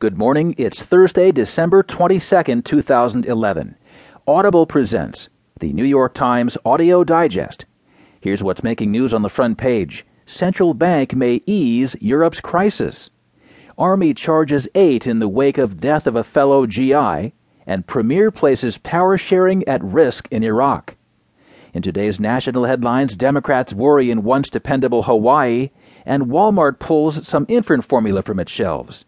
Good morning. It's Thursday, December 22nd, 2011. Audible presents the New York Times Audio Digest. Here's what's making news on the front page Central Bank may ease Europe's crisis. Army charges eight in the wake of death of a fellow GI, and Premier places power sharing at risk in Iraq. In today's national headlines, Democrats worry in once dependable Hawaii, and Walmart pulls some infant formula from its shelves.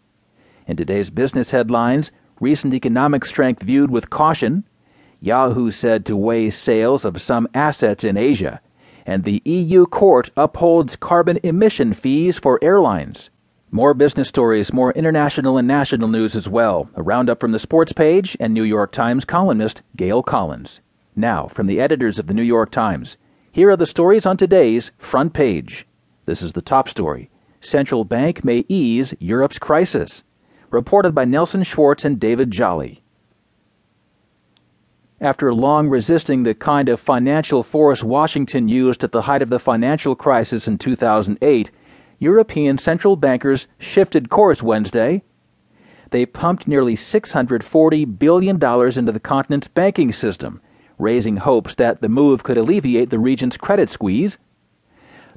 In today's business headlines, recent economic strength viewed with caution, Yahoo said to weigh sales of some assets in Asia, and the EU court upholds carbon emission fees for airlines. More business stories, more international and national news as well. A roundup from the sports page and New York Times columnist Gail Collins. Now, from the editors of the New York Times, here are the stories on today's front page. This is the top story Central Bank may ease Europe's crisis reported by Nelson Schwartz and David Jolly. After long resisting the kind of financial force Washington used at the height of the financial crisis in 2008, European central bankers shifted course Wednesday. They pumped nearly $640 billion into the continent's banking system, raising hopes that the move could alleviate the region's credit squeeze.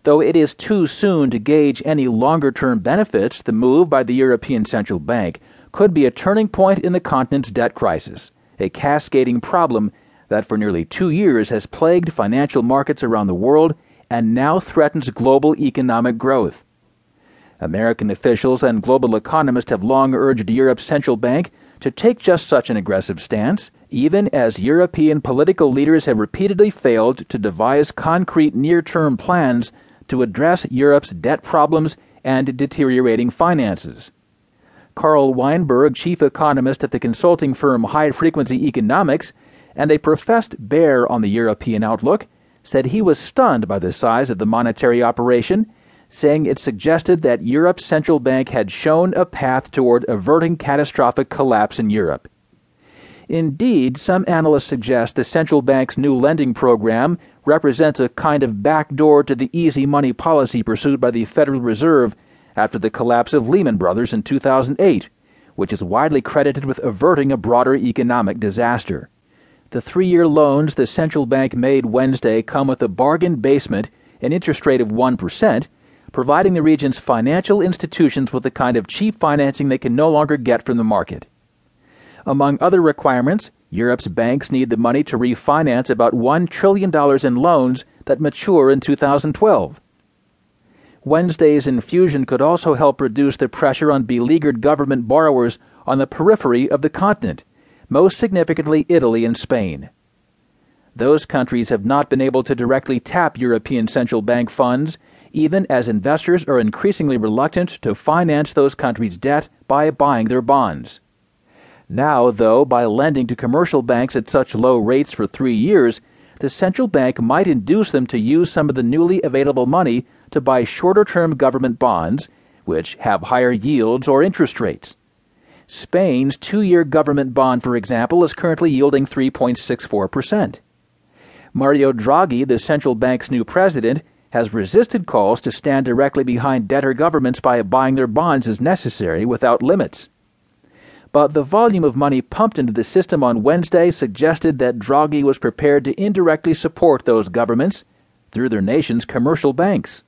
Though it is too soon to gauge any longer term benefits, the move by the European Central Bank could be a turning point in the continent's debt crisis, a cascading problem that for nearly two years has plagued financial markets around the world and now threatens global economic growth. American officials and global economists have long urged Europe's central bank to take just such an aggressive stance, even as European political leaders have repeatedly failed to devise concrete near term plans to address Europe's debt problems and deteriorating finances. Carl Weinberg, chief economist at the consulting firm High Frequency Economics and a professed bear on the European outlook, said he was stunned by the size of the monetary operation, saying it suggested that Europe's central bank had shown a path toward averting catastrophic collapse in Europe. Indeed, some analysts suggest the central bank's new lending program represents a kind of backdoor to the easy money policy pursued by the Federal Reserve after the collapse of Lehman Brothers in 2008, which is widely credited with averting a broader economic disaster. The three year loans the central bank made Wednesday come with a bargain basement, an interest rate of 1%, providing the region's financial institutions with the kind of cheap financing they can no longer get from the market. Among other requirements, Europe's banks need the money to refinance about $1 trillion in loans that mature in 2012. Wednesday's infusion could also help reduce the pressure on beleaguered government borrowers on the periphery of the continent, most significantly Italy and Spain. Those countries have not been able to directly tap European Central Bank funds, even as investors are increasingly reluctant to finance those countries' debt by buying their bonds. Now, though, by lending to commercial banks at such low rates for three years, the central bank might induce them to use some of the newly available money to buy shorter term government bonds, which have higher yields or interest rates. Spain's two year government bond, for example, is currently yielding 3.64%. Mario Draghi, the central bank's new president, has resisted calls to stand directly behind debtor governments by buying their bonds as necessary without limits but the volume of money pumped into the system on Wednesday suggested that Draghi was prepared to indirectly support those governments through their nation's commercial banks.